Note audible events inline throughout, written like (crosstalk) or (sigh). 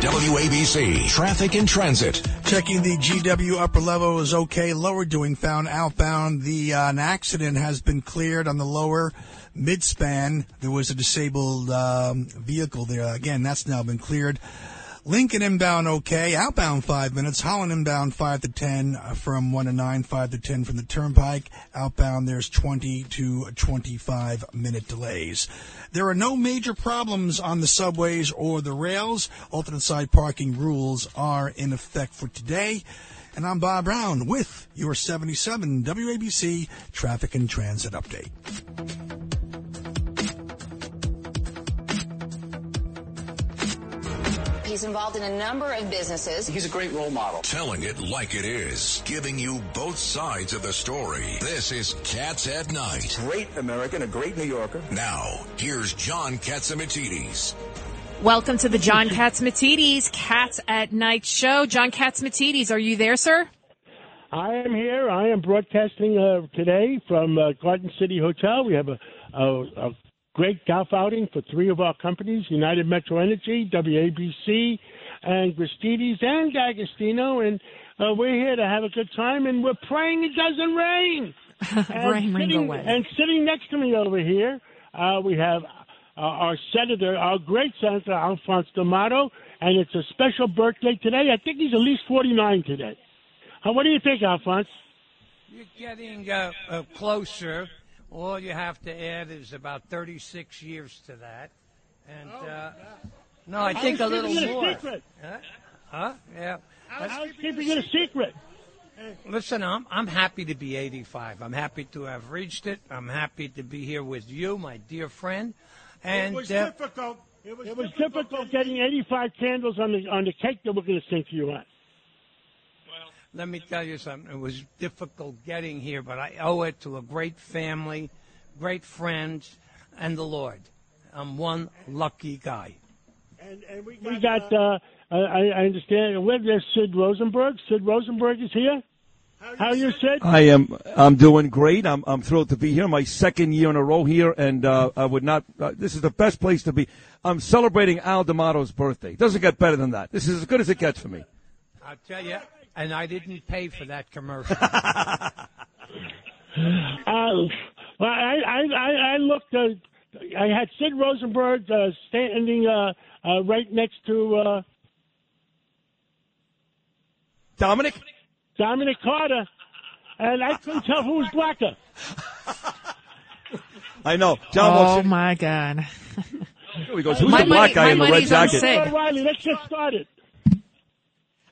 WABC Traffic and Transit. Checking the GW upper level is okay. Lower doing found outbound. The uh, an accident has been cleared on the lower midspan. There was a disabled um, vehicle there. Again, that's now been cleared. Lincoln inbound okay. Outbound five minutes. Holland inbound five to ten from one to nine. Five to ten from the turnpike. Outbound there's twenty to twenty-five minute delays. There are no major problems on the subways or the rails. Alternate side parking rules are in effect for today. And I'm Bob Brown with your 77 WABC traffic and transit update. He's involved in a number of businesses. He's a great role model. Telling it like it is. Giving you both sides of the story. This is Cats at Night. Great American, a great New Yorker. Now, here's John Catsimatidis. Welcome to the John Catsimatidis Cats at Night show. John Catsimatidis, are you there, sir? I am here. I am broadcasting uh, today from uh, Garden City Hotel. We have a, a, a great golf outing for three of our companies United Metro Energy, WABC, and Gristedes and D'Agostino. And uh, we're here to have a good time, and we're praying it doesn't rain. And (laughs) Rain, rain, sitting, away. and sitting next to me over here, uh, we have uh, our senator, our great senator, Alphonse D'Amato, and it's a special birthday today. I think he's at least 49 today. Uh, what do you think, Alphonse? You're getting uh, uh, closer. All you have to add is about 36 years to that. And uh, no, I think a was little keeping it a more. secret. Huh? Huh? Yeah. I was keeping it a secret. Listen, I'm I'm happy to be 85. I'm happy to have reached it. I'm happy to be here with you, my dear friend. And it was uh, difficult. It was, it was difficult getting 85 candles on the on the cake that we're going to sing for you on. Let me tell you something. It was difficult getting here, but I owe it to a great family, great friends, and the Lord. I'm one lucky guy. And, and we got, we got uh, I, I understand. Where there's Sid Rosenberg. Sid Rosenberg is here. How are you, Sid? I am. I'm doing great. I'm. I'm thrilled to be here. My second year in a row here, and uh, I would not. Uh, this is the best place to be. I'm celebrating Al D'Amato's birthday. Doesn't get better than that. This is as good as it gets for me. I'll tell you, and I didn't pay for that commercial. Uh, (laughs) well, I, I, I, I looked. Uh, I had Sid Rosenberg uh, standing uh, uh, right next to uh, Dominic. Dominic Carter, and I couldn't tell who was blacker. I know. John oh my God! to, he goes, "Who's My the black guy in the red money's on jacket?" Sid. All right, Riley, let's get started.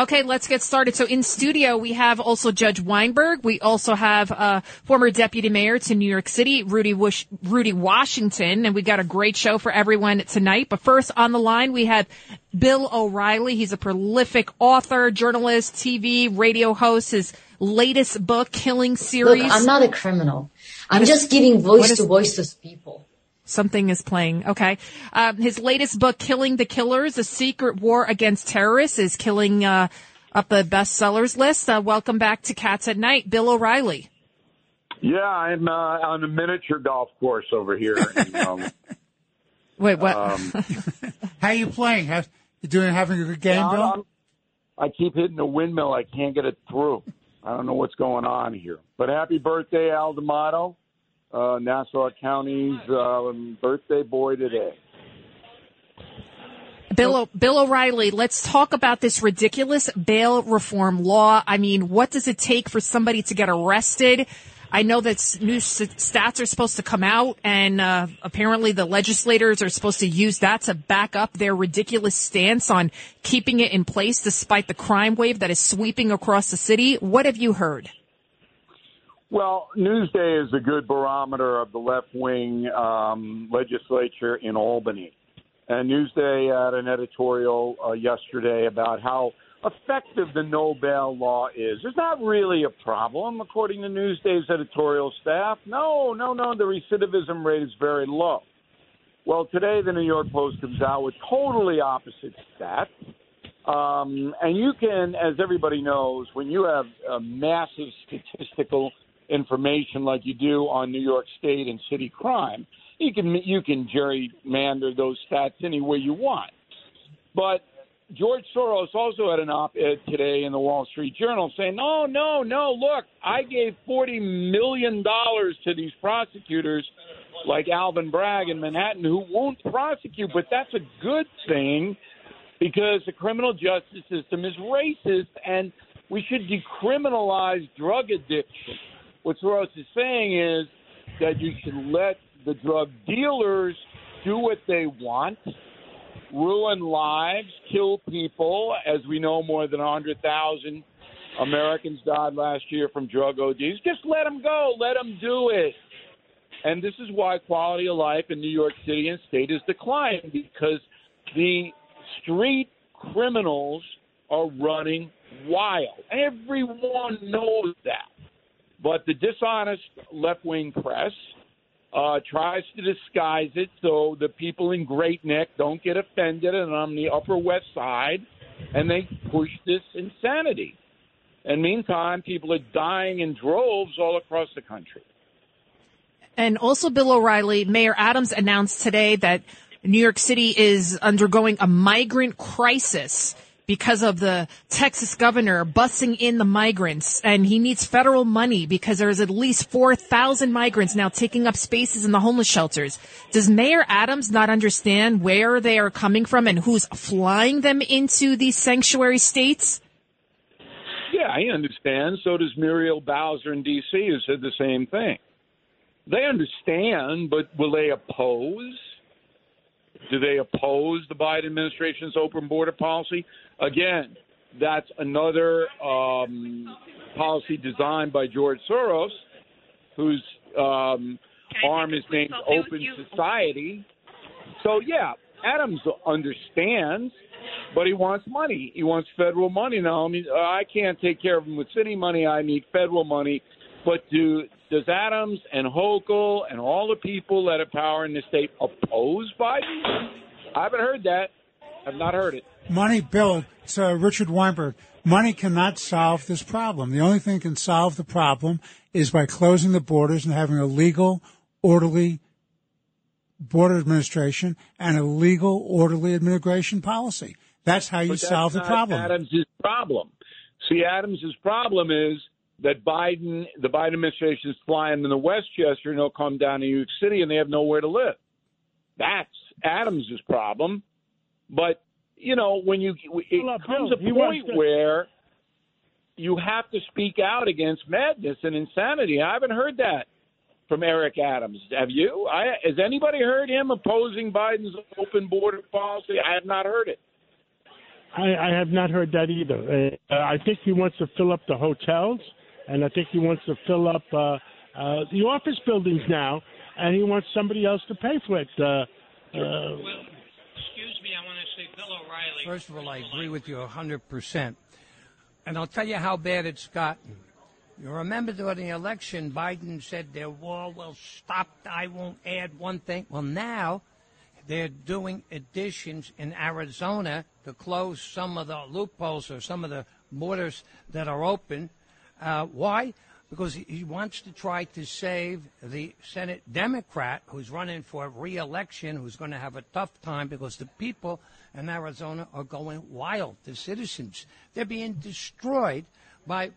Okay, let's get started. So in studio, we have also Judge Weinberg. We also have uh, former deputy mayor to New York City, Rudy Wush- Rudy Washington, and we got a great show for everyone tonight. But first on the line, we have Bill O'Reilly. He's a prolific author, journalist, TV, radio host. His latest book, Killing Series. Look, I'm not a criminal. I'm just giving voice is- to voiceless people. Something is playing. Okay. Um, his latest book, Killing the Killers, A Secret War Against Terrorists, is killing uh, up the bestsellers list. Uh, welcome back to Cats at Night, Bill O'Reilly. Yeah, I'm uh, on a miniature golf course over here. And, (laughs) um, Wait, what? um, (laughs) How you playing? Have, you doing having a good game, I'm- Bill? I'm- I keep hitting the windmill. I can't get it through. I don't know what's going on here. But happy birthday, Al D'Amato, uh, Nassau County's um, birthday boy today. Bill, O- Bill O'Reilly, let's talk about this ridiculous bail reform law. I mean, what does it take for somebody to get arrested? I know that new stats are supposed to come out, and uh, apparently the legislators are supposed to use that to back up their ridiculous stance on keeping it in place despite the crime wave that is sweeping across the city. What have you heard? Well, Newsday is a good barometer of the left wing um, legislature in Albany. And Newsday had an editorial uh, yesterday about how effective the no bail law is. It's not really a problem, according to Newsday's editorial staff. No, no, no. The recidivism rate is very low. Well, today the New York Post comes out with totally opposite stats. Um, and you can, as everybody knows, when you have massive statistical information like you do on New York State and city crime, You can you can gerrymander those stats any way you want. But George Soros also had an op-ed today in the Wall Street Journal saying, "No, no, no. Look, I gave forty million dollars to these prosecutors, like Alvin Bragg in Manhattan, who won't prosecute. But that's a good thing because the criminal justice system is racist, and we should decriminalize drug addiction." What Soros is saying is that you should let the drug dealers do what they want ruin lives, kill people. As we know, more than 100,000 Americans died last year from drug ODs. Just let them go. Let them do it. And this is why quality of life in New York City and state is declining because the street criminals are running wild. Everyone knows that. But the dishonest left wing press uh, tries to disguise it so the people in Great Neck don't get offended and on the Upper West Side, and they push this insanity. And meantime, people are dying in droves all across the country. And also, Bill O'Reilly, Mayor Adams announced today that New York City is undergoing a migrant crisis because of the Texas governor busing in the migrants and he needs federal money because there's at least 4,000 migrants now taking up spaces in the homeless shelters. Does Mayor Adams not understand where they are coming from and who's flying them into these sanctuary states? Yeah, I understand. So does Muriel Bowser in D.C., who said the same thing. They understand, but will they oppose? Do they oppose the Biden administration's open border policy? Again, that's another um, policy designed by George Soros, whose um, arm is named Open Society. So, yeah, Adams understands, but he wants money. He wants federal money now. I mean, I can't take care of him with city money. I need federal money. But do does Adams and Hochul and all the people that have power in the state oppose Biden? I haven't heard that. I've not heard it. Money, Bill, it's uh, Richard Weinberg. Money cannot solve this problem. The only thing that can solve the problem is by closing the borders and having a legal, orderly border administration and a legal, orderly immigration policy. That's how you But solve the problem. Adams' problem. See, Adams' problem is that Biden, the Biden administration is flying in the Westchester and they'll come down to New York City and they have nowhere to live. That's Adams' problem. But you know, when you it Well, comes Bill, a point to- where you have to speak out against madness and insanity. I haven't heard that from Eric Adams. Have you? I, has anybody heard him opposing Biden's open border policy? I have not heard it. I, I have not heard that either. Uh, I think he wants to fill up the hotels, and I think he wants to fill up uh, uh, the office buildings now, and he wants somebody else to pay for it. Uh, uh, Excuse me, I want to say, Bill O'Reilly. First of all, I agree with you 100%. And I'll tell you how bad it's gotten. You remember during the election, Biden said their wall will stop. I won't add one thing. Well, now they're doing additions in Arizona to close some of the loopholes or some of the borders that are open. Uh, why? Because he- he wants to try to save the Senate Democrat who's running for re-election, who's going to have a tough time because the people in Arizona are going wild. The citizens, they're being destroyed by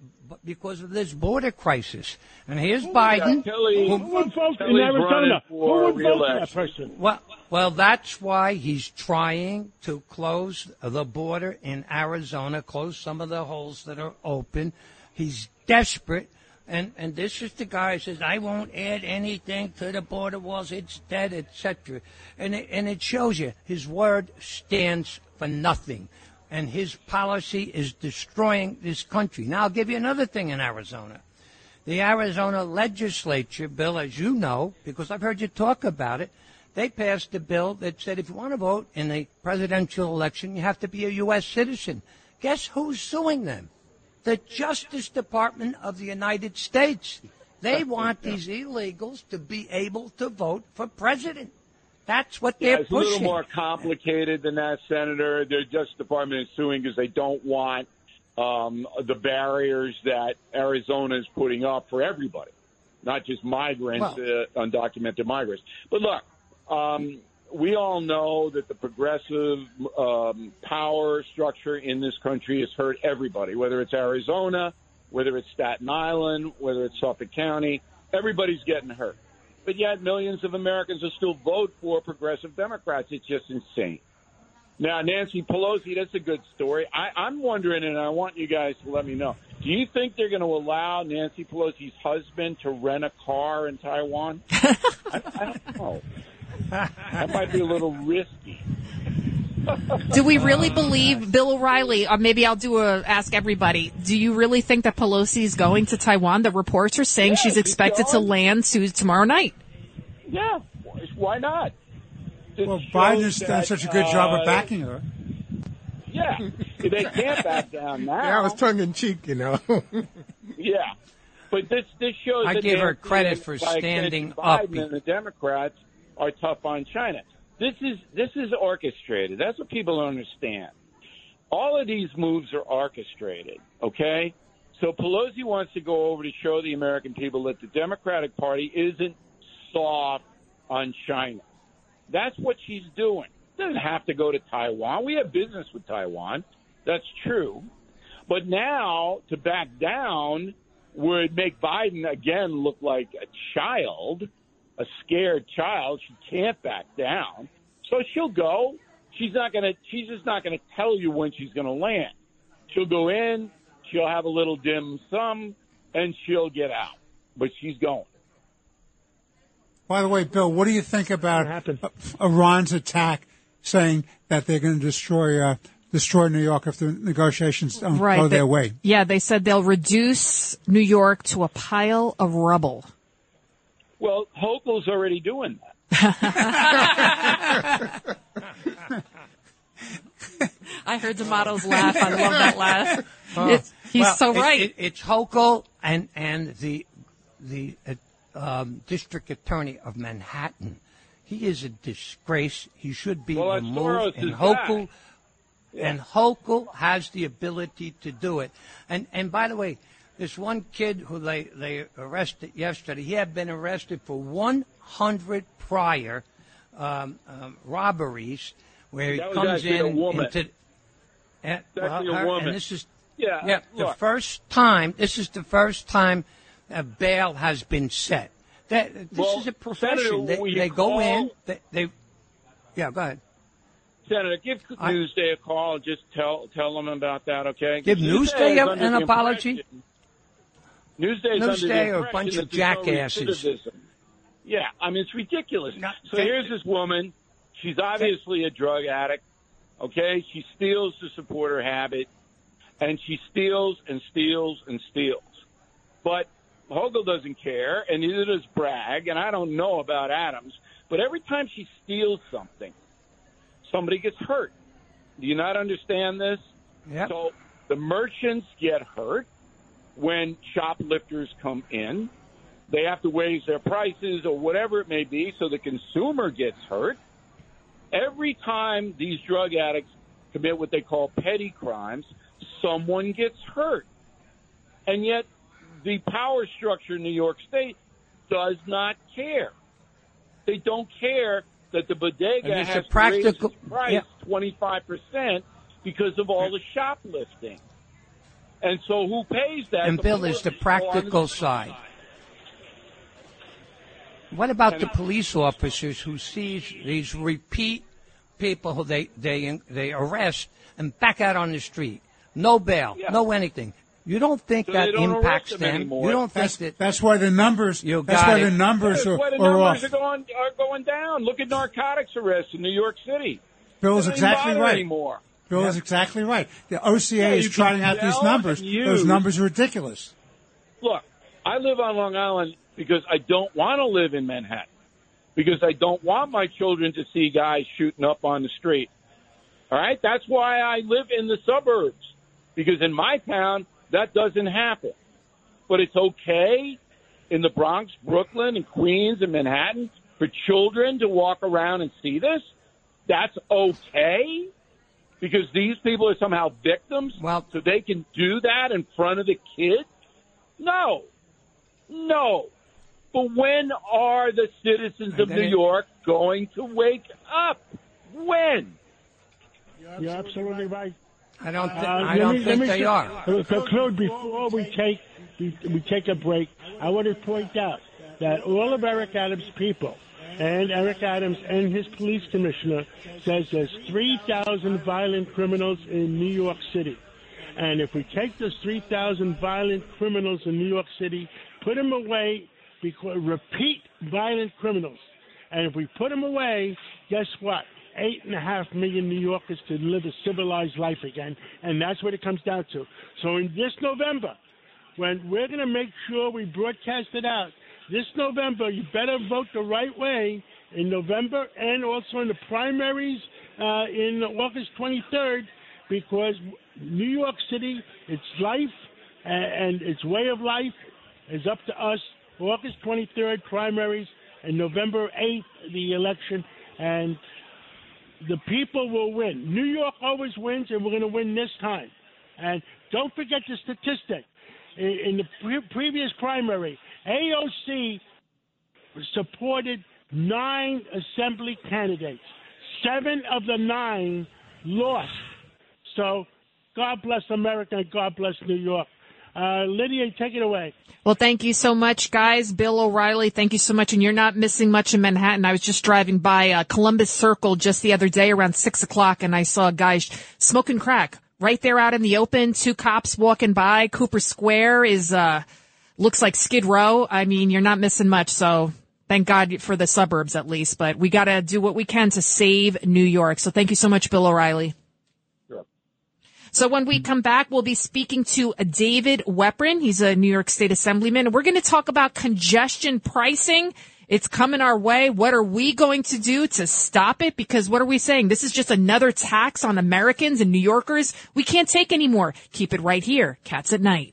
because of this border crisis. And here's Biden. Kelly- who would vote in Arizona? Who would vote for that person? Well, well, that's why he's trying to close the border in Arizona, close some of the holes that are open. He's desperate. And, and this is the guy who says, I won't add anything to the border walls. It's dead, etc. And it, and it shows you his word stands for nothing. And his policy is destroying this country. Now, I'll give you another thing in Arizona. The Arizona legislature, Bill, as you know, because I've heard you talk about it, they passed a bill that said if you want to vote in a presidential election, you have to be a U.S. citizen. Guess who's suing them? The Justice Department of the United States. They (laughs) want these illegals to be able to vote for president. That's what they're it's a little more complicated than that, Senator. The Justice Department is suing because they don't want um, the barriers that Arizona is putting up for everybody, not just migrants, uh, undocumented migrants. But look, Um, we all know that the progressive um, power structure in this country has hurt everybody, whether it's Arizona, whether it's Staten Island, whether it's Suffolk County. Everybody's getting hurt. But yet, millions of Americans will still vote for progressive Democrats. It's just insane. Now, Nancy Pelosi, that's a good story. I, I'm wondering, and I want you guys to let me know. Do you think they're going to allow Nancy Pelosi's husband to rent a car in Taiwan? (laughs) I, I don't know. That might be a little risky. Do we really believe Bill O'Reilly? Or maybe I'll do a ask everybody. Do you really think that Pelosi is going to Taiwan? The reports are saying Yeah, she's she's expected to land to tomorrow night. Yeah, why not? It Well, Biden shows has done such a good job uh, of backing her. Yeah, they can't back down now. (laughs) Yeah, I was tongue in cheek, you know. (laughs) Yeah, but this this shows. I that give her credit for by standing up. Biden and the Democrats are tough on China. This is this is orchestrated. That's what people don't understand. All of these moves are orchestrated. Okay, so Pelosi wants to go over to show the American people that the Democratic Party isn't soft on China. That's what she's doing. Doesn't have to go to Taiwan. We have business with Taiwan. That's true. But now to back down would make Biden again look like a child, a scared child. She can't back down. So she'll go. She's not going to, she's just not going to tell you when she's going to land. She'll go in, she'll have a little dim sum, and she'll get out. But she's going. By the way, Bill, what do you think about uh, Iran's attack, saying that they're going to destroy uh, destroy New York if the negotiations don't Right. go They- their way? Yeah, they said they'll reduce New York to a pile of rubble. Well, Hochul's already doing that. (laughs) I heard D'Amato's laugh. I love that laugh. Oh. It's, he's Well, so right. it- it's Hochul and and the the uh, um, district attorney of Manhattan. He is a disgrace. He should be Well, removed. And guy. Hochul and Hochul has the ability to do it. And and by the way, this one kid who they they arrested yesterday, he had been arrested for 100 prior um, um, robberies where That he comes in a woman. into. and- It's actually a woman. And this is Yeah, yeah, the look. first time. This is the first time a bail has been set. That this Well, is a profession. Senator, they they go in. They, they yeah, go ahead. Senator, give I- Newsday a call and just tell tell them about that, okay? Give Newsday a- an apology? impression- The Newsday or a bunch of jackasses. Yeah, I mean it's ridiculous. So they- here's this woman. She's obviously a drug addict. Okay, she steals to support her habit, and she steals and steals and steals. But Hochul doesn't care, and neither does Bragg, and I don't know about Adams. But every time she steals something, somebody gets hurt. Do you not understand this? Yep. So the merchants get hurt when shoplifters come in. They have to raise their prices or whatever it may be, so the consumer gets hurt. Every time these drug addicts commit what they call petty crimes, someone gets hurt. And yet, the power structure in New York State does not care. They don't care that the bodega And it's a has practical- to raise its price yeah. 25% because of all the shoplifting. And so who pays that? And The Bill is the practical side. What about the police officers who sees these repeat people who they they they arrest and back out on the street? No bail, Yeah. no anything. You don't think So that don't impacts them them? anymore. You don't think That's, that that's why the numbers. You that's why it. the numbers That's are, why the are numbers off. are going are going down. Look at narcotics arrests in New York City. Bill is exactly right. Anymore. Bill is exactly right. The OCA Yeah, is trying out these numbers. Those numbers are ridiculous. Look, I live on Long Island because I don't want to live in Manhattan. Because I don't want my children to see guys shooting up on the street. All right? That's why I live in the suburbs. Because in my town, that doesn't happen. But it's okay in the Bronx, Brooklyn, and Queens and Manhattan for children to walk around and see this. That's okay because these people are somehow victims. Well, so they can do that in front of the kids. No, no. But when are the citizens of New York going to wake up? When? You're absolutely right. I don't. Th- Uh, I let don't me- think let me they say- are. uh, Conclude before we take we, we take a break. I want to point out that all of Eric Adams' people and Eric Adams and his police commissioner says there's 3,000 violent criminals in New York City. And if we take those 3,000 violent criminals in New York City, put them away, because repeat violent criminals, and if we put them away, guess what? Eight and a half million New Yorkers can live a civilized life again, and that's what it comes down to. So in this November, when we're going to make sure we broadcast it out, this November, you better vote the right way in November and also in the primaries uh, in August 23rd, because New York City, its life and, its way of life is up to us. August 23rd, primaries, and November 8th, the election, and the people will win. New York always wins, and we're going to win this time. And don't forget the statistic. In, in the pre- previous primary, AOC supported nine assembly candidates. Seven of the nine lost. So, God bless America and God bless New York. Uh, Lydia, take it away. Well, thank you so much, guys. Bill O'Reilly, thank you so much. And you're not missing much in Manhattan. I was just driving by uh, Columbus Circle just the other day around six o'clock, and I saw a guy smoking crack right there out in the open. Two cops walking by. Cooper Square is uh, looks like Skid Row. I mean, you're not missing much. So thank God for the suburbs at least. But we got to do what we can to save New York. So thank you so much, Bill O'Reilly. So when we come back, we'll be speaking to David Weprin. He's a New York State Assemblyman. We're going to talk about congestion pricing. It's coming our way. What are we going to do to stop it? Because what are we saying? This is just another tax on Americans and New Yorkers. We can't take anymore. Keep it right here. Cats at night.